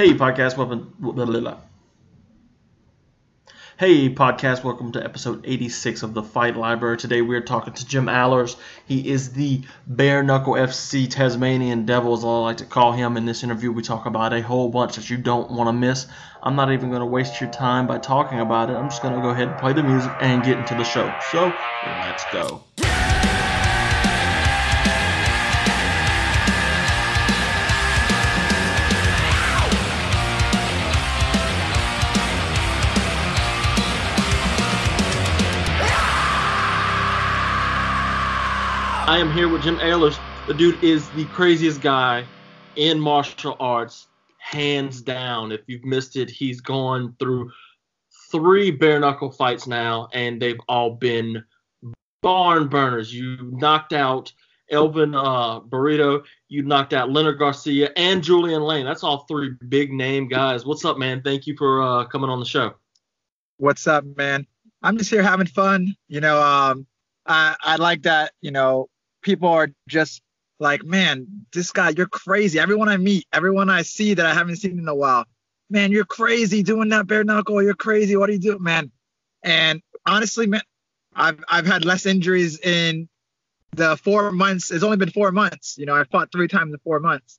Hey, podcast, welcome. Blah, blah, blah. Hey, podcast, welcome to episode 86 of the Fight Library. Today we are talking to Jim Alers. He is the Bare Knuckle FC Tasmanian Devil, as I like to call him. In this interview, we talk about a whole bunch that you don't want to miss. I'm not even going to waste your time by talking about it. I'm just going to go ahead and play the music and get into the show. So, let's go. I am here with Jim Alers. The dude is the craziest guy in martial arts, hands down. If you've missed it, he's gone through three bare knuckle fights now, and they've all been barn burners. You knocked out Elvin uh, Brito, you knocked out Leonard Garcia, and Julian Lane. That's all three big name guys. What's up, man? Thank you for uh, coming on the show. What's up, man? I'm just here having fun. You know, um, I, I like that. You know, people are just like, man, this guy, you're crazy. Everyone I meet, everyone I see that I haven't seen in a while, man, you're crazy doing that bare knuckle. You're crazy. What do you do, man? And honestly, man, I've I've had less injuries in the four months. It's only been four months. You know, I fought three times in four months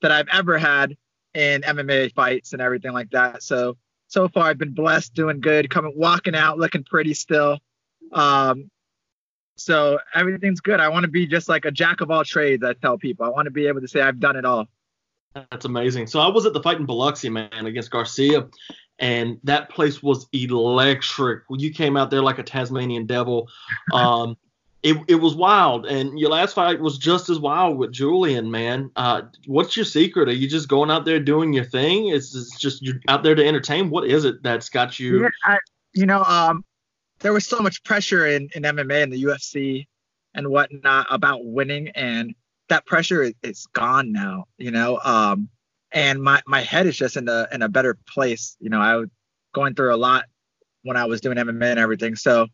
that I've ever had in MMA fights and everything like that. So so far, I've been blessed, doing good, coming walking out, looking pretty still. Um, so everything's good. I want to be just like a jack of all trades. I tell people I want to be able to say I've done it all. That's amazing. So I was at the fight in Biloxi, man, against Garcia, and that place was electric. You came out there like a Tasmanian devil. Um, it, it was wild, and your last fight was just as wild with Julian, man. Uh, what's your secret? Are you just going out there doing your thing? Is it just you're out there to entertain? What is it that's got you? Yeah, I, you know, um, there was so much pressure in, in MMA and the UFC and whatnot about winning, and that pressure is, is gone now. You know, um, and my my head is just in a in a better place. You know, I was going through a lot when I was doing MMA and everything. So,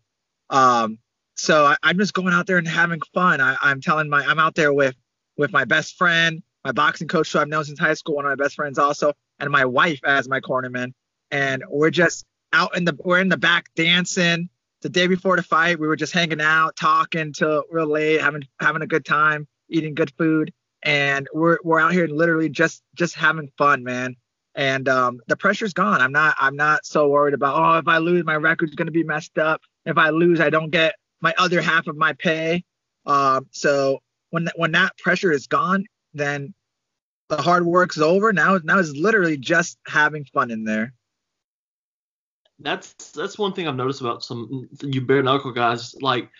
um, so I, am just going out there and having fun. I, I'm telling my I'm out there with with my best friend, my boxing coach who I've known since high school, one of my best friends also, and my wife as my cornerman, and we're just out in the we're in the back dancing the day before the fight, we were just hanging out, talking till real late, having having a good time, eating good food, and we're we're out here literally just just having fun, man. And um, the pressure's gone. I'm not I'm not so worried about oh if I lose my record's gonna be messed up. If I lose, I don't get my other half of my pay. Um, so when when that pressure is gone, then the hard work's over. Now now it's literally just having fun in there that's that's one thing I've noticed about some you bare knuckle guys. Like,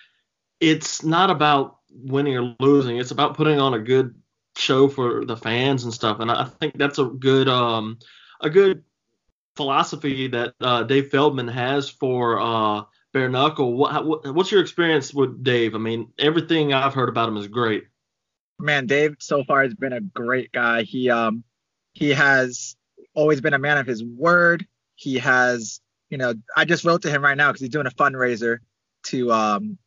it's not about winning or losing. It's about putting on a good show for the fans and stuff. And I think that's a good um a good philosophy that uh, Dave Feldman has for uh, bare knuckle. What, what, what's your experience with Dave? I mean, everything I've heard about him is great. Man, Dave so far has been a great guy. He um he has always been a man of his word. He has you know, I just wrote to him right now because he's doing a fundraiser to um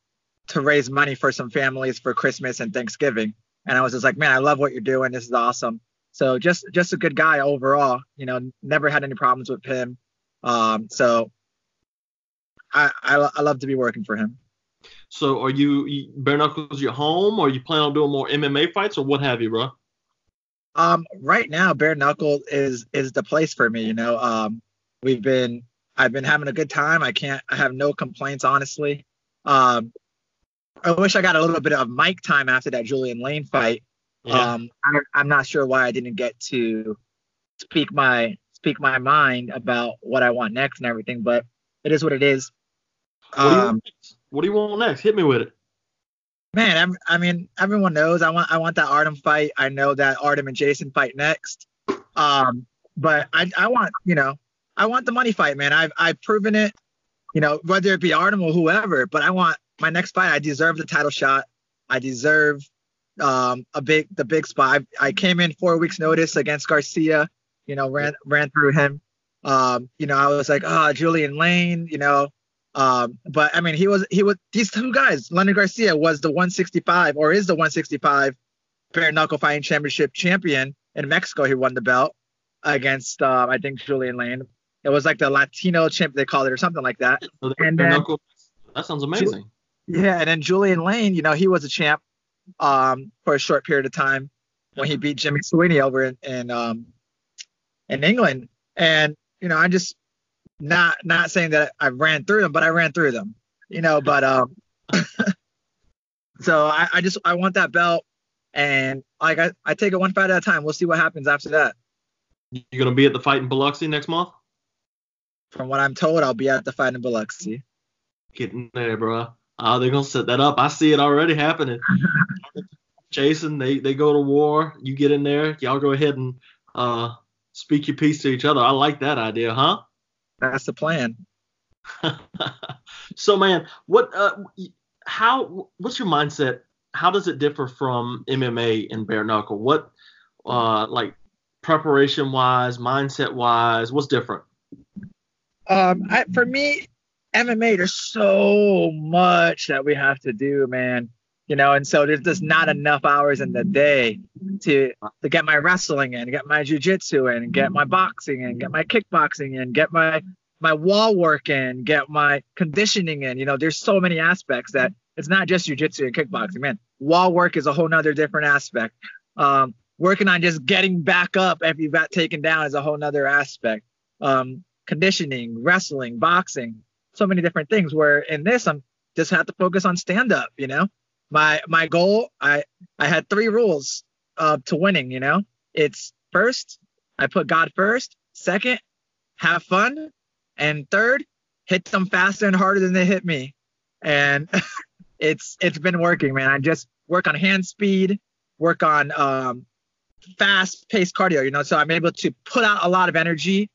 to raise money for some families for Christmas and Thanksgiving. And I was just like, man, I love what you're doing. This is awesome. So just just a good guy overall. You know, never had any problems with him. Um, so I, I I love to be working for him. So are you, you bare knuckles your home, or you plan on doing more MMA fights, or what have you, bro? Um, right now, bare knuckle is is the place for me. You know, um, we've been I've been having a good time. I can't. I have no complaints, honestly. Um, I wish I got a little bit of mic time after that Julian Lane fight. Yeah. Um, I am not sure why I didn't get to speak my speak my mind about what I want next and everything, but it is what it is. What, do, you um, what do you want next? Hit me with it. Man, I'm, i mean, everyone knows I want I want that Artem fight. I know that Artem and Jason fight next. Um, but I I want you know I want the money fight, man. I've I've proven it. You know, whether it be Artem or whoever, but I want my next fight. I deserve the title shot. I deserve um, a big the big spot. I, I came in four weeks notice against Garcia. You know, ran ran through him. Um, you know, I was like, oh, Julian Lane. You know, um, but I mean, he was he was these two guys. Leonard Garcia was the 165 or is the 165 bare knuckle fighting championship champion in Mexico. He won the belt. against uh, I think Julian Lane. It was like the Latino champ they called it or something like that. So And then- that sounds amazing. Yeah, and then Julian Lane, you know, he was a champ um, for a short period of time when he beat Jimmy Sweeney over in in, um, in England. And you know, I'm just not not saying that I ran through them, but I ran through them. You know, but um, so I, I just I want that belt, and like I, I take it one fight at a time. We'll see what happens after that. You gonna be at the fight in Biloxi next month? From what I'm told, I'll be at the fight in Biloxi. Getting there, bro. Uh, they're gonna set that up. I see it already happening. Jason, they they go to war. You get in there. Y'all go ahead and uh speak your piece to each other. I like that idea, huh? That's the plan. so man, what uh how what's your mindset? How does it differ from MMA and bare knuckle? What uh like preparation wise, mindset wise, what's different? Um, I, for me, MMA, there's so much that we have to do, man. You know, and so there's just not enough hours in the day to to get my wrestling in, get my jujitsu in, get my boxing in, get my kickboxing in, get my my wall work in, get my conditioning in. You know, there's so many aspects that it's not just jujitsu and kickboxing, man. Wall work is a whole nother different aspect. Um, working on just getting back up after you got taken down is a whole nother aspect. Um, conditioning, wrestling, boxing, so many different things. Where in this, I'm just have to focus on stand up. You know, my my goal, I I had three rules uh, to winning. You know, it's first, I put God first. Second, have fun, and third, hit them faster and harder than they hit me. And it's it's been working, man. I just work on hand speed, work on um, fast paced cardio. You know, so I'm able to put out a lot of energy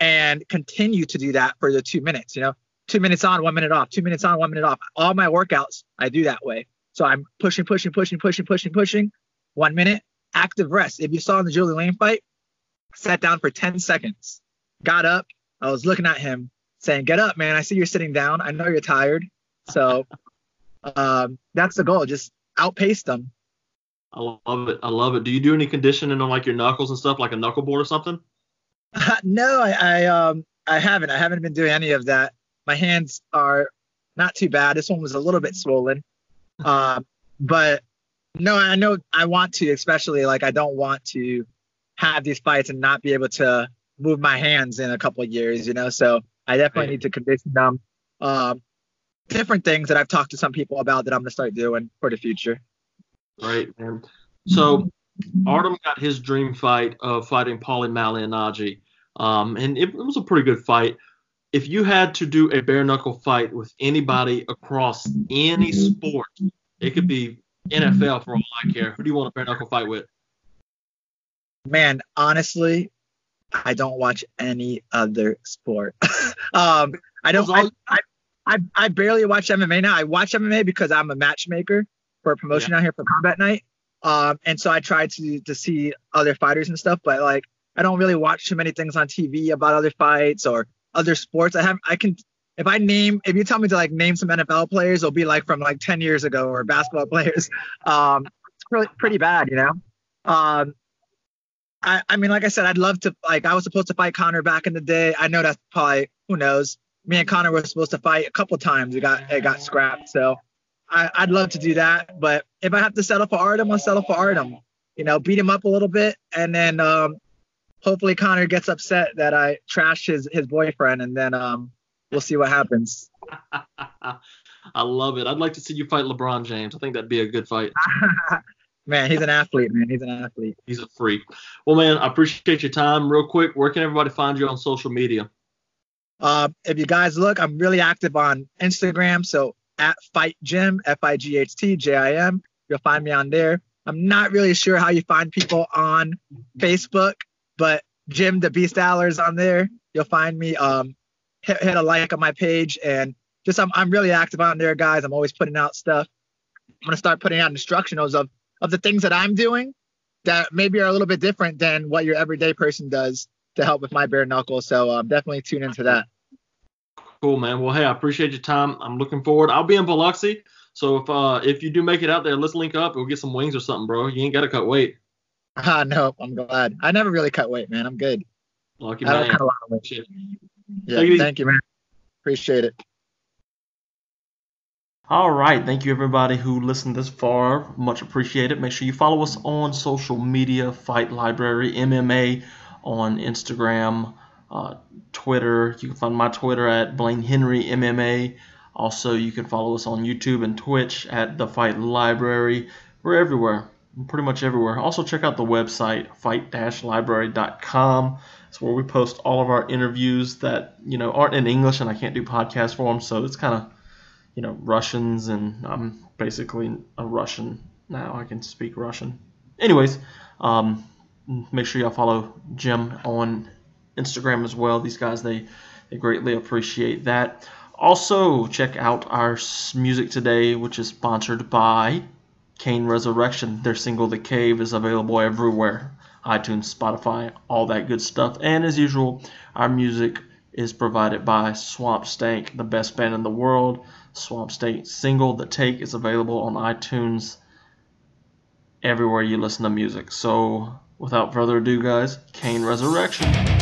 and continue to do that for the two minutes. You know, two minutes on, one minute off, two minutes on, one minute off. All my workouts, I do that way. So I'm pushing, pushing, pushing, pushing, pushing, pushing. One minute, active rest. If you saw in the Julie Lane fight, sat down for 10 seconds, got up. I was looking at him saying, Get up, man. I see you're sitting down. I know you're tired. So um, that's the goal. Just outpace them. I love it. I love it. Do you do any conditioning on like your knuckles and stuff, like a knuckle board or something? no, I, I um I haven't. I haven't been doing any of that. My hands are not too bad. This one was a little bit swollen. Um, but no, I know I want to, especially like I don't want to have these fights and not be able to move my hands in a couple of years, you know. So I definitely Right. need to condition them. Um, different things that I've talked to some people about that I'm gonna start doing for the future. Right, man. So Artem got his dream fight of fighting Paulie Malignaggi, um, and it, it was a pretty good fight. If you had to do a bare knuckle fight with anybody across any sport, it could be NFL for all I care. Who do you want a bare knuckle fight with? man honestly i don't watch any other sport um i don't I, I, I i barely watch mma now i watch mma because i'm a matchmaker for a promotion out here for combat night um and so i try to to see other fighters and stuff but like i don't really watch too many things on tv about other fights or other sports i have i can if i name if you tell me to like name some nfl players it'll be like from like 10 years ago or basketball players um it's really pretty bad you know um I, I mean, like I said, I'd love to. Like, I was supposed to fight Conor back in the day. I know that's probably who knows. Me and Conor were supposed to fight a couple times. It got it got scrapped. So I, I'd love to do that. But if I have to settle for Artem, I'll settle for Artem. You know, beat him up a little bit, and then um, hopefully Conor gets upset that I trashed his his boyfriend, and then um, we'll see what happens. I love it. I'd like to see you fight LeBron James. I think that'd be a good fight. man, he's an athlete, man. He's an athlete. He's a freak. Well, man, I appreciate your time. Real quick, where can everybody find you on social media? Uh, if you guys look, I'm really active on Instagram. So at Fight Jim, F I G H T J I M. You'll find me on there. I'm not really sure how you find people on Facebook, but Jim the Beast Alers on there. You'll find me. Um, hit, hit a like on my page and just I'm, I'm really active on there, guys. I'm always putting out stuff. I'm gonna start putting out instructionals of of the things that I'm doing that maybe are a little bit different than what your everyday person does to help with my bare knuckle. So um, definitely tune into that. Cool, man. Well, hey, I appreciate your time. I'm looking forward. I'll be in Biloxi, so if uh if you do make it out there, let's link up. We'll get some wings or something, bro. You ain't gotta cut weight. Ah, no, I'm glad. I never really cut weight, man. I'm good. Lucky I man. cut a lot of weight. Shit. Yeah, easy. thank you, man. Appreciate it. All right. Thank you, everybody who listened this far. Much appreciated. Make sure you follow us on social media Fight Library MMA on Instagram, uh, Twitter. You can find my Twitter at Blaine Henry MMA. Also, you can follow us on YouTube and Twitch at The Fight Library. We're everywhere, pretty much everywhere. Also, check out the website, fight-library.com. It's where we post all of our interviews that you know aren't in English, and I can't do podcast form, so it's kind of you know Russians, and I'm basically a Russian now. I can speak Russian. Anyways, um, make sure y'all follow Jim on Instagram as well. These guys they they greatly appreciate that. Also, check out our music today, which is sponsored by Cain Resurrection. Their single "The Cave" is available everywhere iTunes, Spotify, all that good stuff. And as usual, our music is provided by Swamp Stank, the best band in the world. Swamp Stank single "The Take" is available on iTunes everywhere you listen to music. So, without further ado, guys, Cain Resurrection.